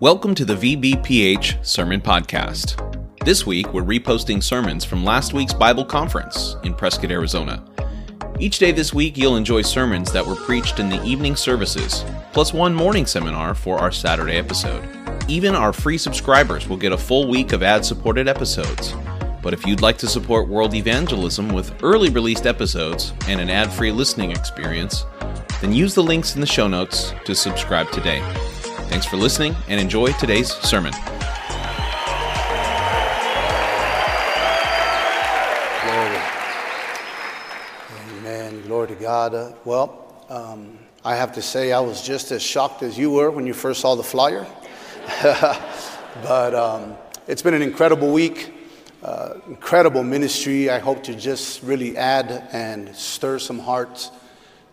Welcome to the VBPH Sermon Podcast. This week, we're reposting sermons from last week's Bible conference in Prescott, Arizona. Each day this week, you'll enjoy sermons that were preached in the evening services, plus one morning seminar for our Saturday episode. Even our free subscribers will get a full week of ad supported episodes. But if you'd like to support world evangelism with early released episodes and an ad free listening experience, then use the links in the show notes to subscribe today. Thanks for listening and enjoy today's sermon. Glory. Amen. Glory to God. Uh, well, um, I have to say, I was just as shocked as you were when you first saw the flyer. but um, it's been an incredible week, uh, incredible ministry. I hope to just really add and stir some hearts.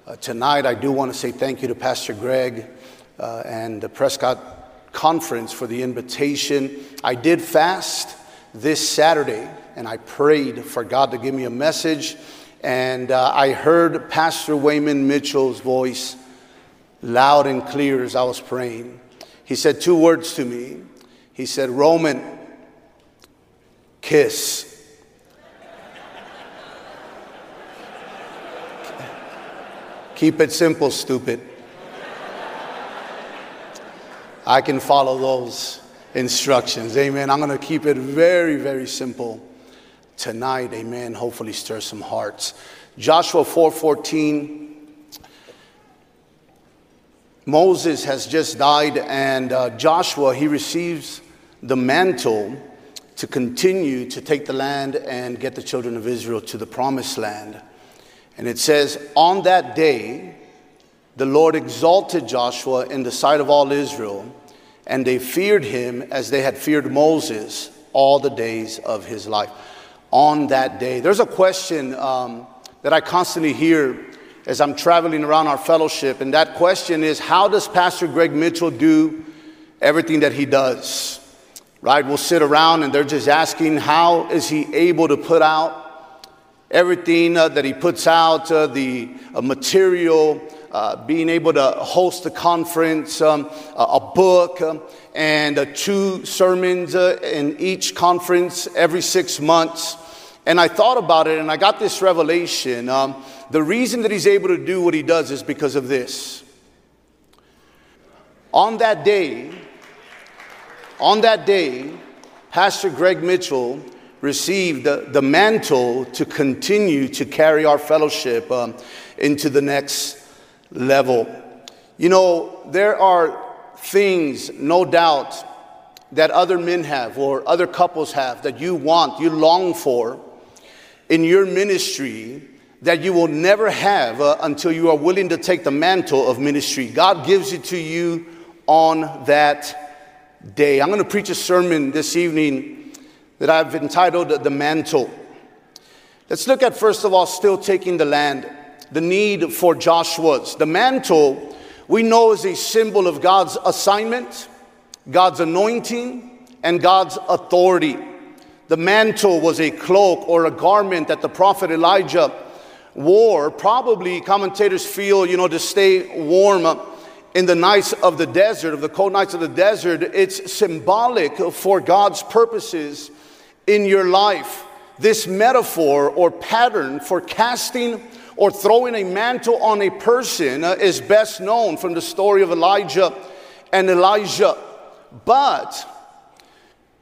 Uh, tonight, I do want to say thank you to Pastor Greg uh, and the Prescott Conference for the invitation. I did fast this Saturday and I prayed for God to give me a message. And uh, I heard Pastor Wayman Mitchell's voice loud and clear as I was praying. He said two words to me. He said, Roman, kiss. Keep it simple, stupid. I can follow those instructions. Amen. I'm going to keep it very, very simple tonight. Amen. Hopefully stir some hearts. Joshua 4:14 Moses has just died and uh, Joshua he receives the mantle to continue to take the land and get the children of Israel to the promised land. And it says on that day the Lord exalted Joshua in the sight of all Israel, and they feared him as they had feared Moses all the days of his life. On that day, there's a question um, that I constantly hear as I'm traveling around our fellowship, and that question is How does Pastor Greg Mitchell do everything that he does? Right? We'll sit around and they're just asking, How is he able to put out everything uh, that he puts out, uh, the uh, material, uh, being able to host a conference, um, a, book, um, and uh, two sermons uh, in each conference every six months. And I thought about it and I got this revelation. Um, the reason that he's able to do what he does is because of this. On that day, on that day, Pastor Greg Mitchell received the, the mantle to continue to carry our fellowship um, into the next level. You know, there are things, no doubt, that other men have or other couples have that you want, you long for in your ministry that you will never have uh, until you are willing to take the mantle of ministry. God gives it to you on that day. I'm going to preach a sermon this evening that I've entitled The Mantle. Let's look at, first of all, still taking the land the need for Joshua's. The mantle we know is a symbol of God's assignment, God's anointing, and God's authority. The mantle was a cloak or a garment that the prophet Elijah wore. Probably commentators feel, you know, to stay warm in the nights of the desert, of the cold nights of the desert. It's symbolic for God's purposes in your life. This metaphor or pattern for casting or throwing a mantle on a person uh, is best known from the story of Elijah and Elisha. But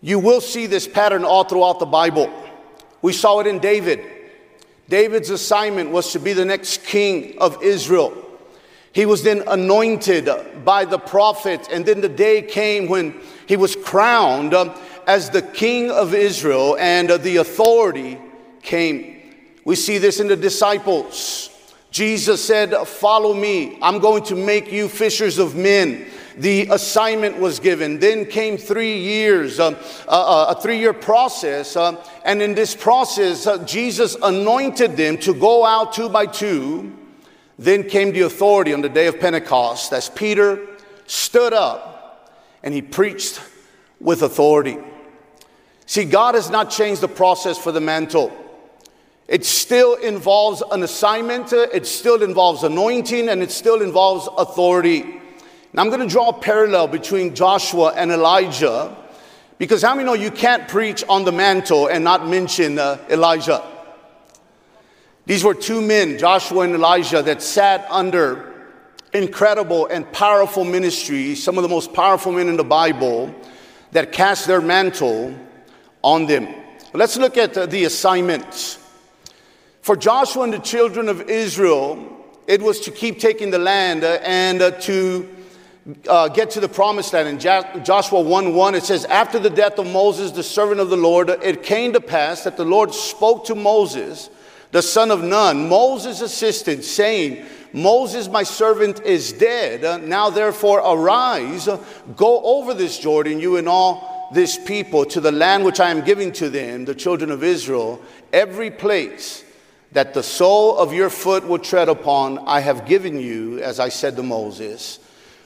you will see this pattern all throughout the Bible. We saw it in David. David's assignment was to be the next king of Israel. He was then anointed by the prophet, and then the day came when he was crowned um, as the king of Israel, and uh, the authority came we see this in the disciples. Jesus said, Follow me. I'm going to make you fishers of men. The assignment was given. Then came three years, uh, uh, a three year process. Uh, and in this process, uh, Jesus anointed them to go out two by two. Then came the authority on the day of Pentecost as Peter stood up and he preached with authority. See, God has not changed the process for the mantle. It still involves an assignment, it still involves anointing, and it still involves authority. Now, I'm going to draw a parallel between Joshua and Elisha because how many know you can't preach on the mantle and not mention uh, Elijah? These were two men, Joshua and Elisha, that sat under incredible and powerful ministry, some of the most powerful men in the Bible, that cast their mantle on them. Let's look at uh, the assignments. For Joshua and the children of Israel, it was to keep taking the land uh, and uh, to uh, get to the promised land. In Joshua 1 1, it says, After the death of Moses, the servant of the Lord, it came to pass that the Lord spoke to Moses, the son of Nun, Moses' assistant, saying, Moses, my servant, is dead. Now, therefore, arise, go over this Jordan, you and all this people, to the land which I am giving to them, the children of Israel, every place that the sole of your foot will tread upon, I have given you, as I said to Moses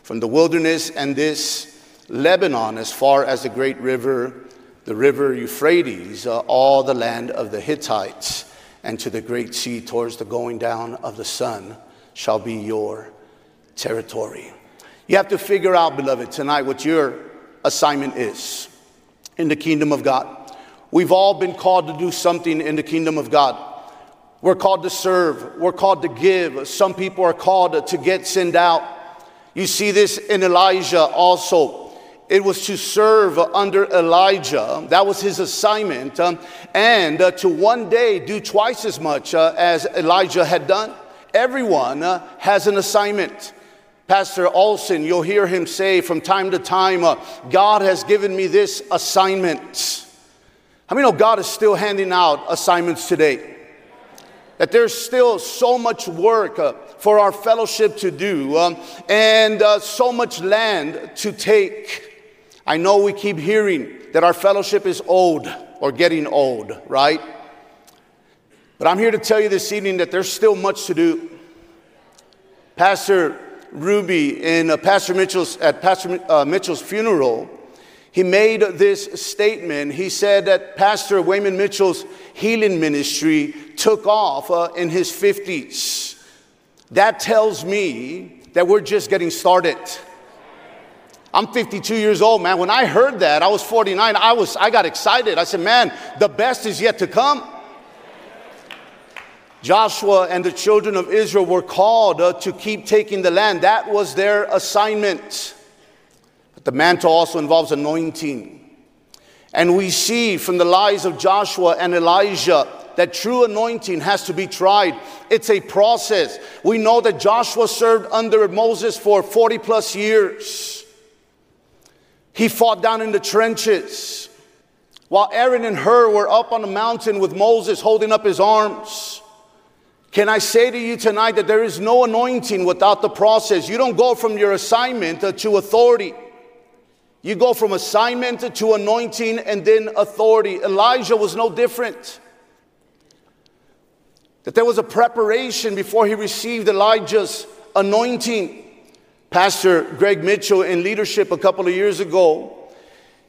from the wilderness and this Lebanon as far as the great river, the river Euphrates, uh, all the land of the Hittites, and to the great sea towards the going down of the sun shall be your territory. You have to figure out, beloved, tonight what your assignment is in the kingdom of God. We've all been called to do something in the kingdom of God. We're called to serve. We're called to give. Some people are called to get sent out. You see this in Elisha also. It was to serve under Elijah. That was his assignment. Um, and uh, to one day do twice as much uh, as Elijah had done. Everyone uh, has an assignment. Pastor Olson, you'll hear him say from time to time, uh, God has given me this assignment. How many know God is still handing out assignments today? That there's still so much work uh, for our fellowship to do um, and uh, so much land to take. I know we keep hearing that our fellowship is old or getting old, right? But I'm here to tell you this evening that there's still much to do. Pastor Ruby in uh, Pastor Mitchell's at Pastor uh, Mitchell's funeral, he made this statement. He said that Pastor Wayman Mitchell's healing ministry took off uh, in his 50s. That tells me that we're just getting started. I'm 52 years old, man. When I heard that, I was 49. I was I got excited. I said, "Man, the best is yet to come." Joshua and the children of Israel were called uh, to keep taking the land. That was their assignment. The mantle also involves anointing. And we see from the lives of Joshua and Elisha that true anointing has to be tried. It's a process. We know that Joshua served under Moses for 40 plus years. He fought down in the trenches while Aaron and Hur were up on the mountain with Moses holding up his arms. Can I say to you tonight that there is no anointing without the process? You don't go from your assignment to authority. You go from assignment to anointing and then authority. Elisha was no different that there was a preparation before he received Elijah's anointing. Pastor Greg Mitchell, in leadership a couple of years ago,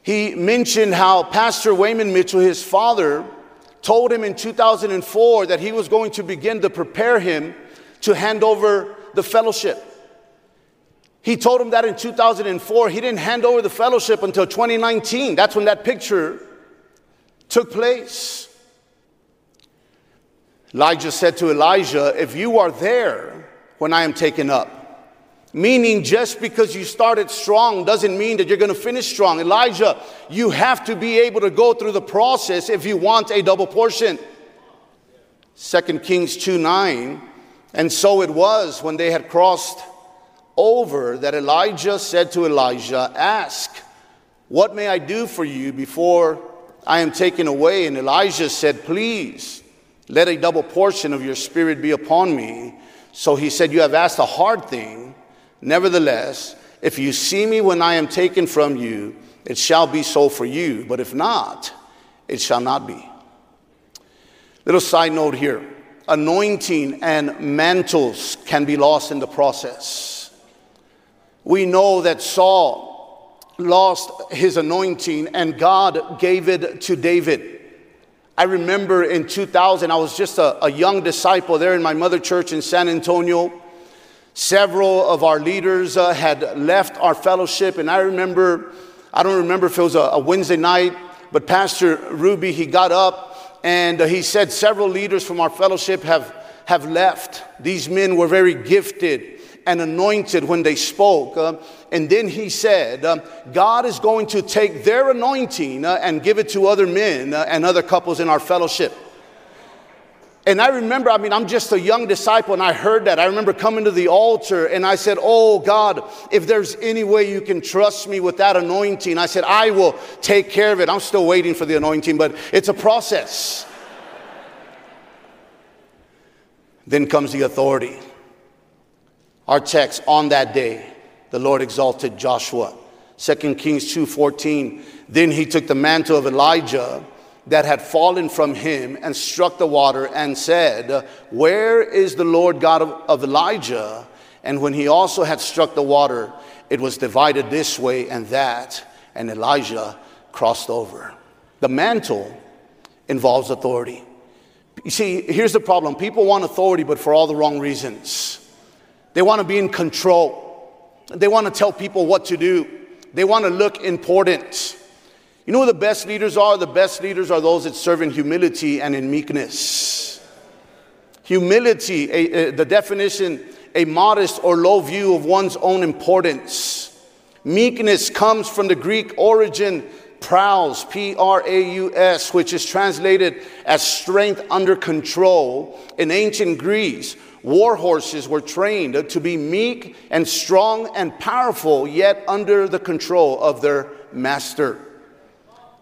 he mentioned how Pastor Wayman Mitchell, his father, told him in 2004 that he was going to begin to prepare him to hand over the fellowship. He told him that in 2004. He didn't hand over the fellowship until 2019. That's when that picture took place. Elijah said to Elisha, If you are there when I am taken up, meaning just because you started strong doesn't mean that you're going to finish strong. Elisha, you have to be able to go through the process if you want a double portion. 2 Kings 2 9. And so it was when they had crossed over that Elijah said to Elisha, Ask, what may I do for you before I am taken away? And Elisha said, Please let a double portion of your spirit be upon me. So he said, You have asked a hard thing. Nevertheless, if you see me when I am taken from you, it shall be so for you. But if not, it shall not be. Little side note here anointing and mantles can be lost in the process. We know that Saul lost his anointing and God gave it to David. I remember in 2000, I was just a, a young disciple there in my mother church in San Antonio. Several of our leaders uh, had left our fellowship, and I remember, I don't remember if it was a, a Wednesday night, but Pastor Ruby, he got up and uh, he said several leaders from our fellowship have, have left. These men were very gifted and anointed when they spoke. Uh, and then he said, uh, God is going to take their anointing uh, and give it to other men uh, and other couples in our fellowship. And I remember, I mean, I'm just a young disciple and I heard that. I remember coming to the altar and I said, Oh God, if there's any way you can trust me with that anointing, I said, I will take care of it. I'm still waiting for the anointing, but it's a process. then comes the authority. Our text on that day, the Lord exalted Joshua. 2 Kings 2:14. Then he took the mantle of Elijah that had fallen from him and struck the water and said, Where is the Lord God of, of, Elisha? And when he also had struck the water, it was divided this way and that, and Elijah crossed over. The mantle involves authority. You see, here's the problem people want authority, but for all the wrong reasons. They want to be in control, they want to tell people what to do, they want to look important. You know who the best leaders are? The best leaders are those that serve in humility and in meekness. Humility, a, a, the definition, a modest or low view of one's own importance. Meekness comes from the Greek origin praus, P R A U S, which is translated as strength under control. In ancient Greece, war horses were trained to be meek and strong and powerful, yet under the control of their master.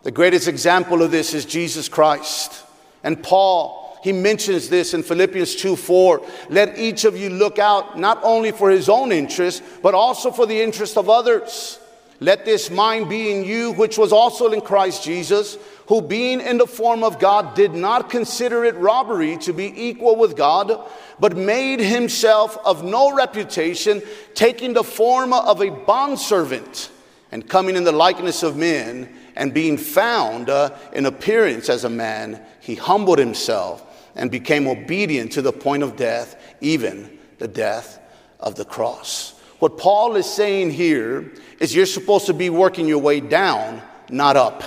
The greatest example of this is Jesus Christ. And Paul, he mentions this in Philippians 2 4. Let each of you look out not only for his own interest, but also for the interest of others. Let this mind be in you, which was also in Christ Jesus, who being in the form of God did not consider it robbery to be equal with God, but made himself of no reputation, taking the form of a bondservant and coming in the likeness of men and being found uh, in appearance as a man, he humbled himself and became obedient to the point of death, even the death of the cross. What Paul is saying here is you're supposed to be working your way down, not up.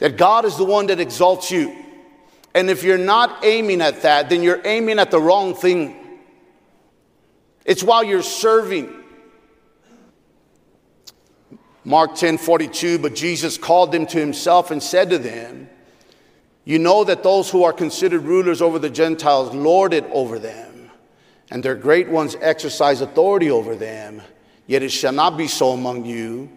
That God is the one that exalts you. And if you're not aiming at that, then you're aiming at the wrong thing. It's while you're serving Mark 10 42, but Jesus called them to himself and said to them, You know that those who are considered rulers over the Gentiles lord it over them, and their great ones exercise authority over them. Yet it shall not be so among you,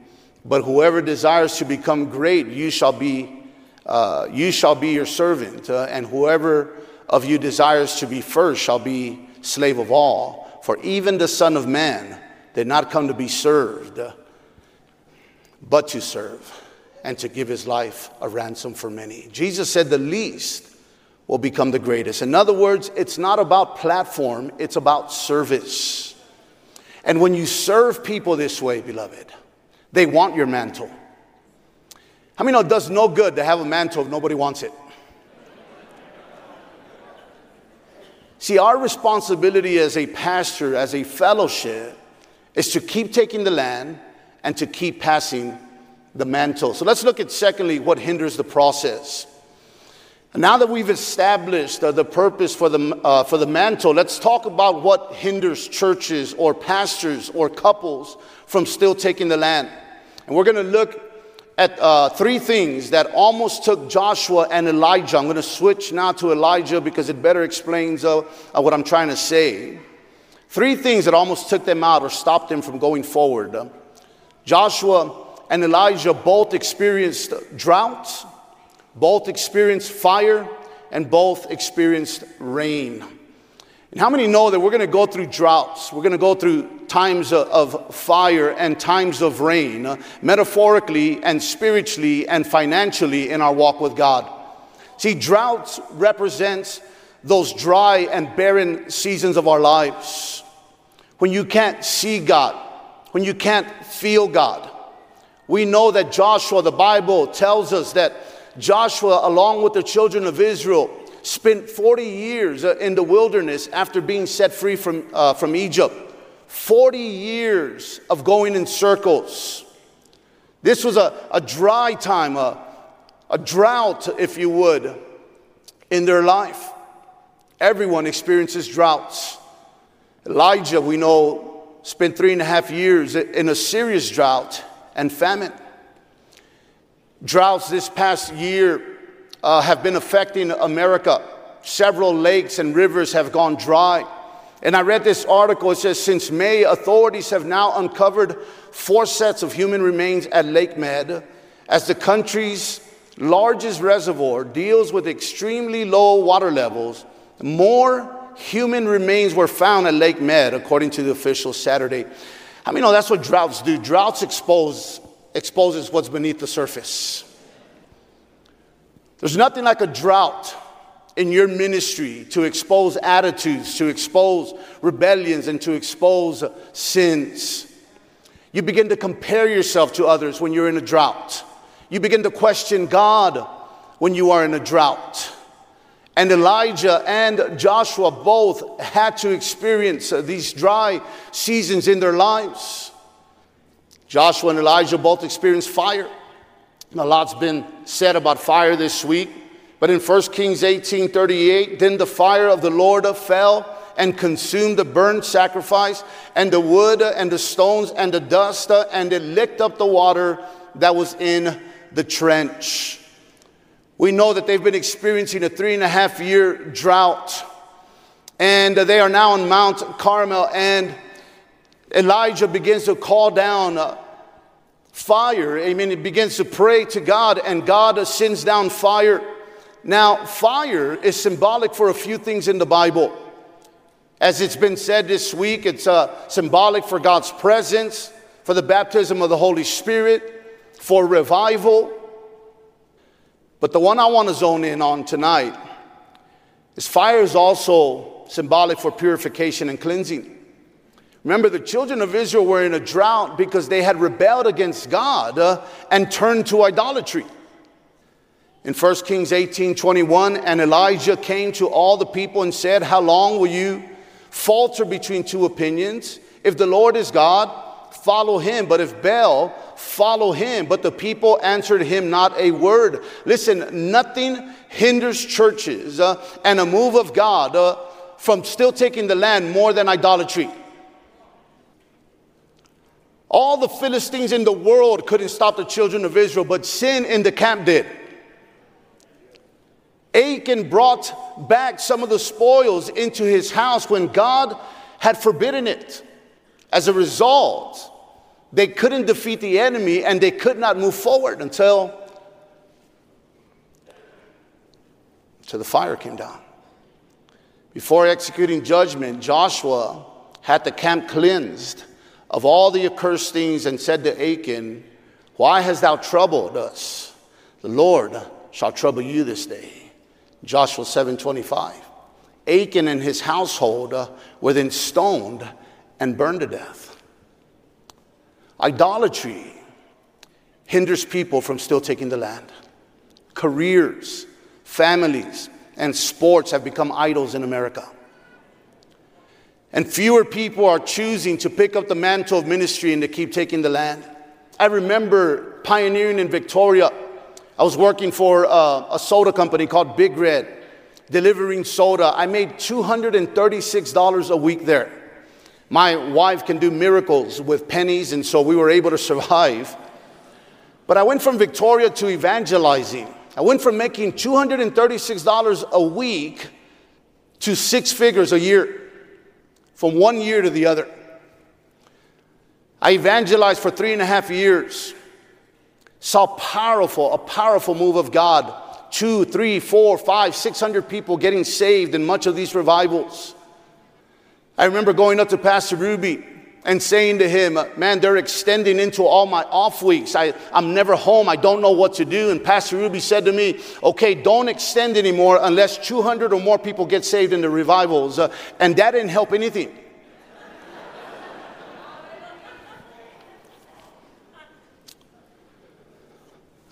but whoever desires to become great, you shall be, uh, you shall be your servant, uh, and whoever of you desires to be first shall be slave of all. For even the Son of Man did not come to be served but to serve and to give his life a ransom for many. Jesus said the least will become the greatest. In other words, it's not about platform, it's about service. And when you serve people this way, beloved, they want your mantle. How many know it does no good to have a mantle if nobody wants it? See, our responsibility as a pastor, as a fellowship, is to keep taking the land and to keep passing the mantle. So let's look at, secondly, what hinders the process. Now that we've established uh, the purpose for the, uh, for the mantle, let's talk about what hinders churches or pastors or couples from still taking the land. And we're going to look at uh, three things that almost took Joshua and Elijah. I'm going to switch now to Elijah because it better explains uh, uh, what I'm trying to say. Three things that almost took them out or stopped them from going forward. Joshua and Elijah both experienced droughts, both experienced fire, and both experienced rain. And how many know that we're going to go through droughts? We're going to go through times of fire and times of rain, metaphorically and spiritually and financially in our walk with God. See, droughts represents those dry and barren seasons of our lives when you can't see God, when you can't feel God. We know that Joshua, the Bible tells us that Joshua, along with the children of Israel, spent 40 years uh, in the wilderness after being set free from, uh, from Egypt. 40 years of going in circles. This was a, a dry time, a, a drought, if you would, in their life. Everyone experiences droughts. Elijah, we know, spent three and a half years in a serious drought and famine. Droughts this past year uh, have been affecting America. Several lakes and rivers have gone dry. And I read this article. It says since May, authorities have now uncovered four sets of human remains at Lake Mead as the country's largest reservoir deals with extremely low water levels. More human remains were found at Lake Mead, according to the officials Saturday. I mean, no, that's what droughts do. Droughts expose exposes what's beneath the surface. There's nothing like a drought in your ministry to expose attitudes, to expose rebellions, and to expose sins. You begin to compare yourself to others when you're in a drought. You begin to question God when you are in a drought. And Elijah and Joshua both had to experience these dry seasons in their lives. Joshua and Elijah both experienced fire. And a lot's been said about fire this week. But in 1 Kings 18 38, then the fire of the Lord fell and consumed the burnt sacrifice, and the wood, and the stones, and the dust, and it licked up the water that was in the trench. We know that they've been experiencing a three and a half year drought, and they are now on Mount Carmel, and Elijah begins to call down fire. Amen. He begins to pray to God, and God sends down fire. Now, fire is symbolic for a few things in the Bible. As it's been said this week, it's uh, symbolic for God's presence, for the baptism of the Holy Spirit, for revival. But the one I want to zone in on tonight is fire is also symbolic for purification and cleansing. Remember, the children of Israel were in a drought because they had rebelled against God uh, and turned to idolatry. In 1 Kings 18 21, and Elijah came to all the people and said, How long will you falter between two opinions? If the Lord is God, follow him, but if Baal, follow him. But the people answered him not a word. Listen, nothing hinders churches uh, and a move of God uh, from still taking the land more than idolatry. All the Philistines in the world couldn't stop the children of Israel, but sin in the camp did. Achan brought back some of the spoils into his house when God had forbidden it. As a result, they couldn't defeat the enemy and they could not move forward until, until the fire came down. Before executing judgment, Joshua had the camp cleansed of all the accursed things and said to Achan, Why hast thou troubled us? The Lord shall trouble you this day. Joshua 7:25. Achan and his household uh, were then stoned and burned to death. Idolatry hinders people from still taking the land. Careers, families, and sports have become idols in America. And fewer people are choosing to pick up the mantle of ministry and to keep taking the land. I remember pioneering in Victoria I was working for a, a soda company called Big Red, delivering soda. I made $236 a week there. My wife can do miracles with pennies, and so we were able to survive. But I went from Victoria to evangelizing. I went from making $236 a week to six figures a year, from one year to the other. I evangelized for three and a half years saw powerful, a powerful move of God. Two, three, four, five, six hundred people getting saved in much of these revivals. I remember going up to Pastor Ruby and saying to him, Man, they're extending into all my off weeks. I, I'm never home. I don't know what to do. And Pastor Ruby said to me, Okay, don't extend anymore unless 200 or more people get saved in the revivals. Uh, and that didn't help anything.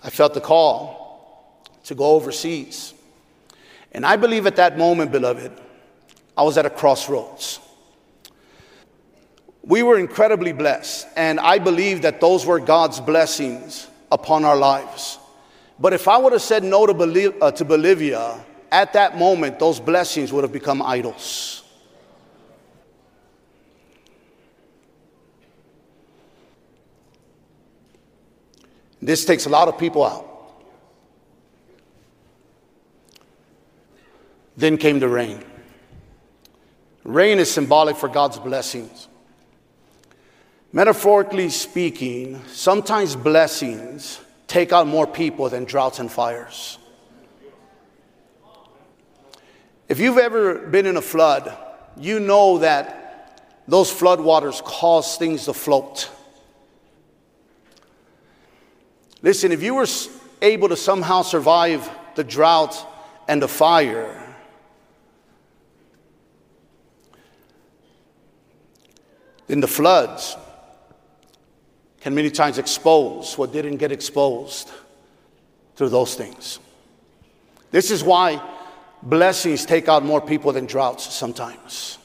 I felt the call to go overseas. And I believe at that moment, beloved, I was at a crossroads. We were incredibly blessed, and I believe that those were God's blessings upon our lives. But if I would have said no to, uh, to Bolivia, at that moment, those blessings would have become idols. This takes a lot of people out. Then came the rain. Rain is symbolic for God's blessings. Metaphorically speaking, sometimes blessings take out more people than droughts and fires. If you've ever been in a flood, you know that those flood waters cause things to float. Listen, if you were able to somehow survive the drought and the fire, then the floods can many times expose what didn't get exposed through those things. This is why blessings take out more people than droughts sometimes.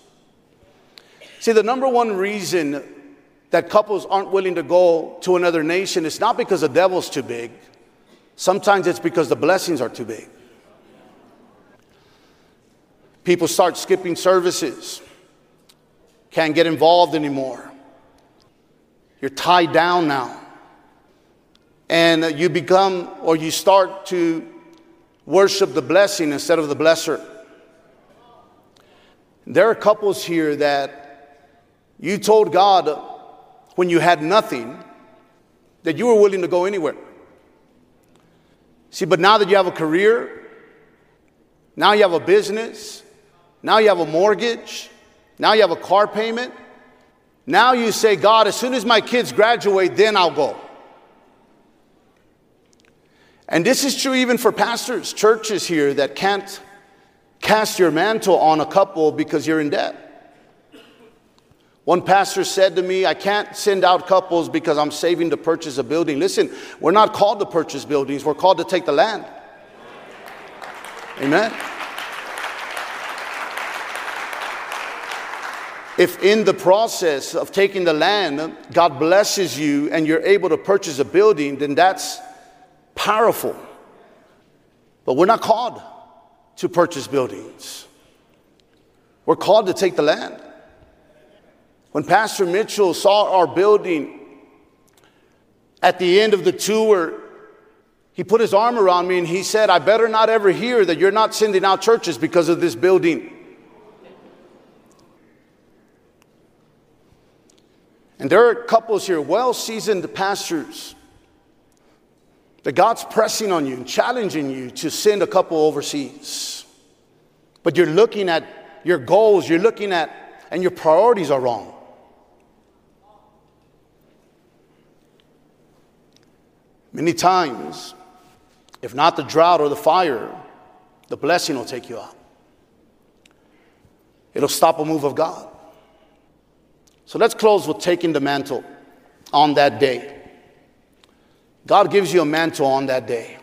See, the number one reason that couples aren't willing to go to another nation is not because the devil's too big. Sometimes it's because the blessings are too big. People start skipping services, can't get involved anymore. You're tied down now. And uh, you become, or you start to worship the blessing instead of the blesser. There are couples here that you told God when you had nothing that you were willing to go anywhere. See, but now that you have a career, now you have a business, now you have a mortgage, now you have a car payment, now you say, God, as soon as my kids graduate, then I'll go. And this is true even for pastors, churches here that can't cast your mantle on a couple because you're in debt. One pastor said to me, I can't send out couples because I'm saving to purchase a building. Listen, we're not called to purchase buildings, we're called to take the land. Amen. If in the process of taking the land, God blesses you and you're able to purchase a building, then that's powerful. But we're not called to purchase buildings, we're called to take the land. When Pastor Mitchell saw our building at the end of the tour, he put his arm around me and he said, I better not ever hear that you're not sending out churches because of this building. And there are couples here, well seasoned pastors, that God's pressing on you and challenging you to send a couple overseas. But you're looking at your goals, you're looking at, and your priorities are wrong. Many times, if not the drought or the fire, the blessing will take you out. It'll stop a move of God. So let's close with taking the mantle on that day. God gives you a mantle on that day.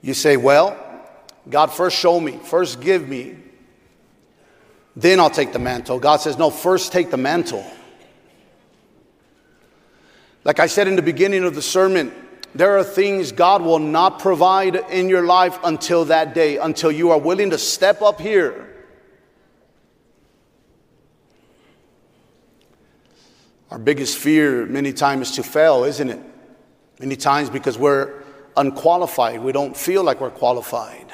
You say, Well, God, first show me, first give me, then I'll take the mantle. God says, No, first take the mantle. Like I said in the beginning of the sermon, there are things God will not provide in your life until that day, until you are willing to step up here Our biggest fear many times is to fail, isn't it? Many times because we're unqualified, we don't feel like we're qualified.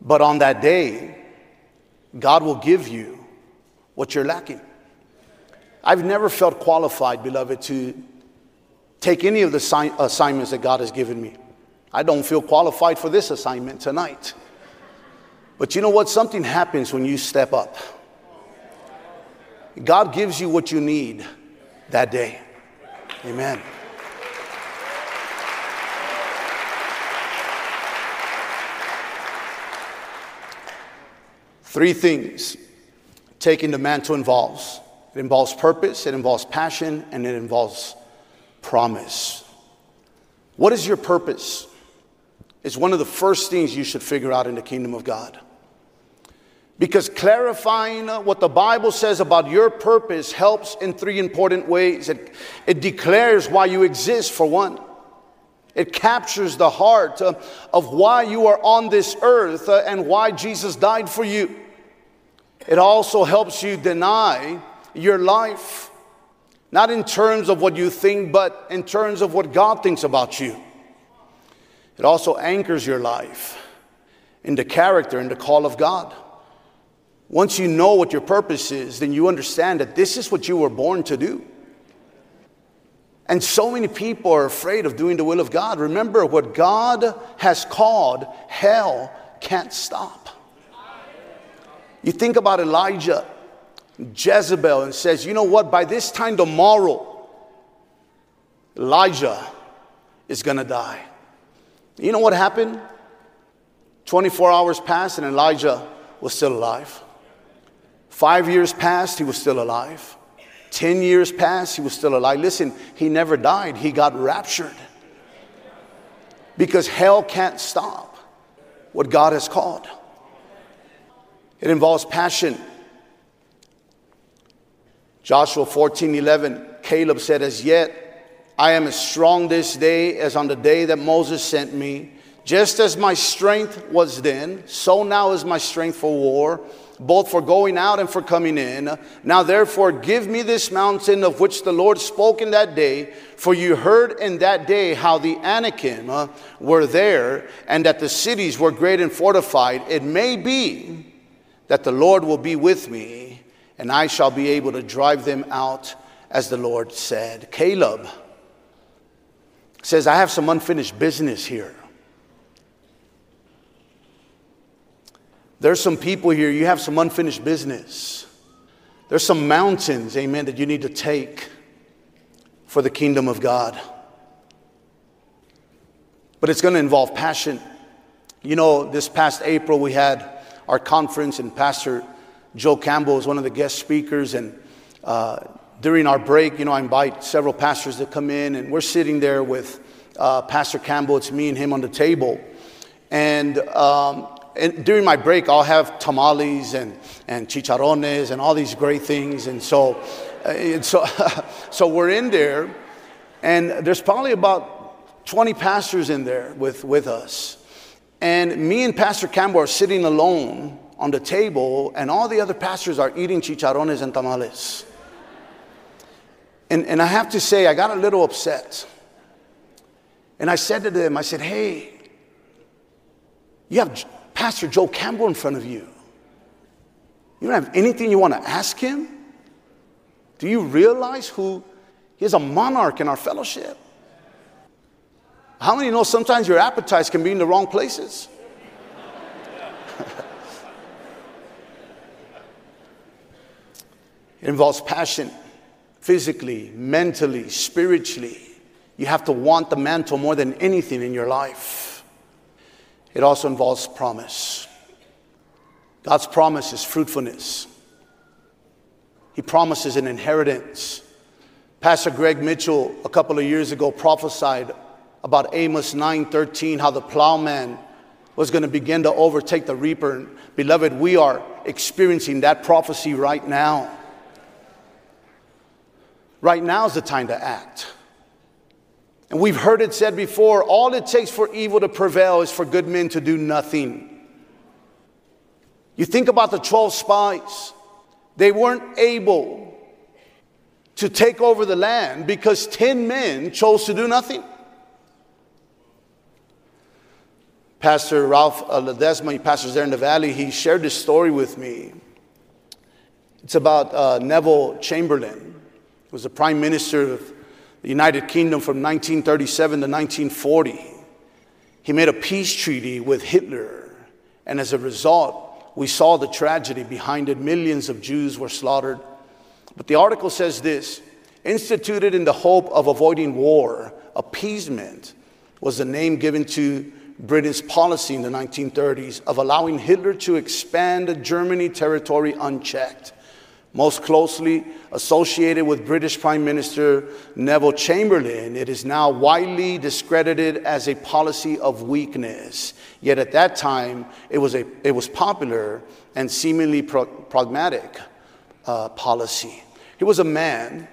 But on that day, God will give you what you're lacking. I've never felt qualified, beloved, to take any of the si- assignments that God has given me. I don't feel qualified for this assignment tonight. But you know what? Something happens when you step up. God gives you what you need that day. Amen. Three things taking the mantle involves it involves purpose, it involves passion, and it involves promise. What is your purpose? is one of the first things you should figure out in the kingdom of God. Because clarifying what the Bible says about your purpose helps in three important ways. It, it declares why you exist, for one. It captures the heart uh, of why you are on this earth uh, and why Jesus died for you. It also helps you deny your life, not in terms of what you think, but in terms of what God thinks about you. It also anchors your life in the character and the call of God. Once you know what your purpose is, then you understand that this is what you were born to do. And so many people are afraid of doing the will of God. Remember, what God has called, hell can't stop. You think about Elijah, Jezebel, and says, you know what, by this time tomorrow, Elijah is gonna die. You know what happened? 24 hours passed and Elijah was still alive. Five years passed, he was still alive. Ten years passed, he was still alive. Listen, he never died, he got raptured. Because hell can't stop what God has called. It involves passion. Joshua 14 11, Caleb said, As yet I am as strong this day as on the day that Moses sent me. Just as my strength was then, so now is my strength for war both for going out and for coming in. Now therefore give me this mountain of which the Lord spoke in that day, for you heard in that day how the Anakim uh, were there, and that the cities were great and fortified. It may be that the Lord will be with me, and I shall be able to drive them out, as the Lord said. Caleb says, I have some unfinished business here. There's some people here, you have some unfinished business. There's some mountains, amen, that you need to take for the kingdom of God. But it's going to involve passion. You know, this past April we had our conference, and Pastor Joe Campbell was one of the guest speakers. And uh, during our break, you know, I invite several pastors to come in, and we're sitting there with uh, Pastor Campbell. It's me and him on the table. And um, and during my break, I'll have tamales and, and chicharrones and all these great things. And so, uh, and so, so we're in there, and there's probably about 20 pastors in there with, with us. And me and Pastor Campbell are sitting alone on the table, and all the other pastors are eating chicharrones and tamales. And, and I have to say, I got a little upset. And I said to them, I said, hey, you have Pastor Joe Campbell in front of you. You don't have anything you want to ask him? Do you realize who he's a monarch in our fellowship? How many know sometimes your appetites can be in the wrong places? it involves passion, physically, mentally, spiritually. You have to want the mantle more than anything in your life. It also involves promise. God's promise is fruitfulness. He promises an inheritance. Pastor Greg Mitchell a couple of years ago prophesied about Amos 9:13 how the plowman was going to begin to overtake the reaper. And beloved, we are experiencing that prophecy right now. Right now is the time to act. And we've heard it said before all it takes for evil to prevail is for good men to do nothing. You think about the 12 spies, they weren't able to take over the land because 10 men chose to do nothing. Pastor Ralph uh, Ledesma, he pastors there in the valley, he shared this story with me. It's about uh, Neville Chamberlain, who was the prime minister of the United Kingdom from 1937 to 1940. He made a peace treaty with Hitler, and as a result, we saw the tragedy behind it. Millions of Jews were slaughtered. But the article says this instituted in the hope of avoiding war, appeasement was the name given to Britain's policy in the 1930s of allowing Hitler to expand Germany territory unchecked. Most closely associated with British Prime Minister Neville Chamberlain, it is now widely discredited as a policy of weakness. Yet at that time, it was, a, it was popular and seemingly pro- pragmatic uh, policy. He was a man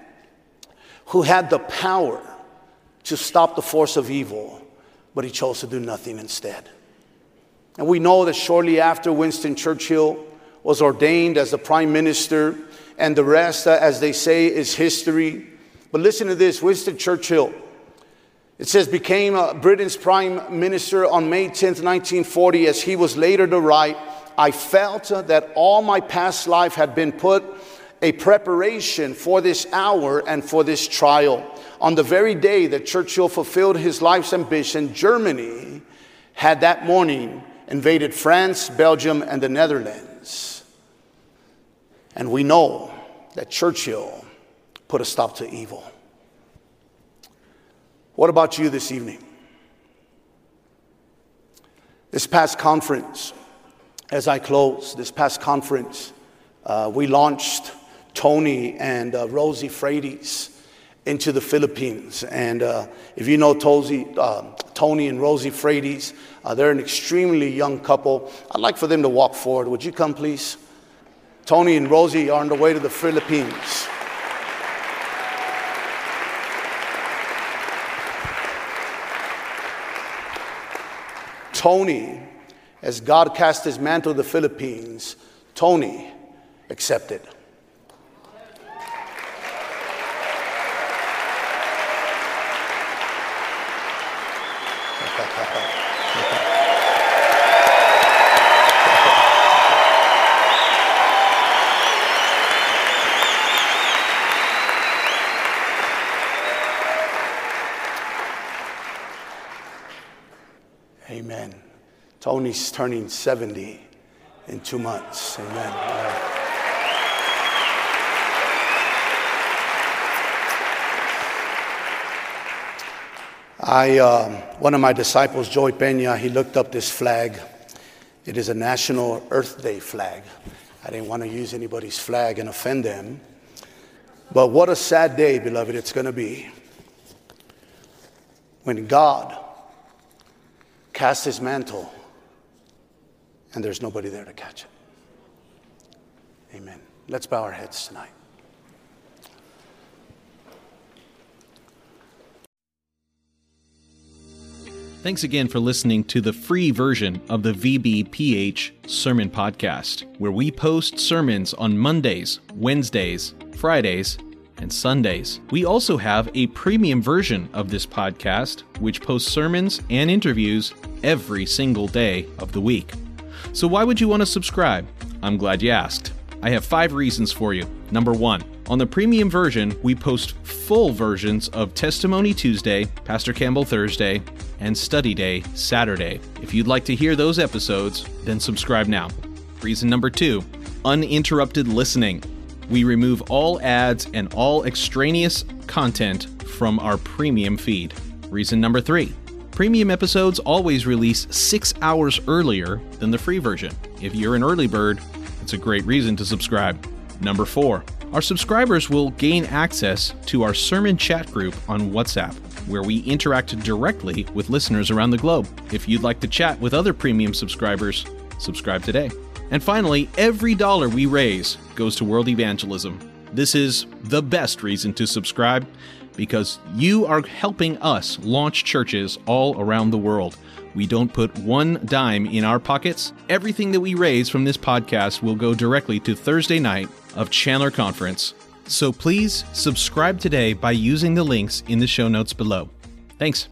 who had the power to stop the force of evil, but he chose to do nothing instead. And we know that shortly after Winston Churchill was ordained as the prime minister, and the rest, as they say, is history. But listen to this Winston Churchill. It says, became Britain's prime minister on May 10th, 1940, as he was later to write, I felt that all my past life had been put a preparation for this hour and for this trial. On the very day that Churchill fulfilled his life's ambition, Germany had that morning invaded France, Belgium, and the Netherlands. And we know that Churchill put a stop to evil. What about you this evening? This past conference, as I close, this past conference, uh, we launched Tony and uh, Rosie Frades into the Philippines. And uh, if you know Tozy, uh, Tony and Rosie Frades, uh, they're an extremely young couple. I'd like for them to walk forward. Would you come, please? Tony and Rosie are on the way to the Philippines. Tony, as God cast his mantle to the Philippines, Tony accepted. Amen. Tony's turning 70 in two months. Amen. I, uh, one of my disciples, Joy Pena, he looked up this flag. It is a National Earth Day flag. I didn't want to use anybody's flag and offend them. But what a sad day, beloved, it's going to be when God casts his mantle and there's nobody there to catch it. Amen. Let's bow our heads tonight. Thanks again for listening to the free version of the VBPH Sermon Podcast, where we post sermons on Mondays, Wednesdays, Fridays, and Sundays. We also have a premium version of this podcast, which posts sermons and interviews every single day of the week. So, why would you want to subscribe? I'm glad you asked. I have five reasons for you. Number one, on the premium version, we post full versions of Testimony Tuesday, Pastor Campbell Thursday, and Study Day Saturday. If you'd like to hear those episodes, then subscribe now. Reason number two, uninterrupted listening. We remove all ads and all extraneous content from our premium feed. Reason number three premium episodes always release six hours earlier than the free version. If you're an early bird, it's a great reason to subscribe. Number four, our subscribers will gain access to our sermon chat group on WhatsApp, where we interact directly with listeners around the globe. If you'd like to chat with other premium subscribers, subscribe today. And finally, every dollar we raise goes to world evangelism. This is the best reason to subscribe because you are helping us launch churches all around the world. We don't put one dime in our pockets. Everything that we raise from this podcast will go directly to Thursday night of Chandler Conference. So please subscribe today by using the links in the show notes below. Thanks.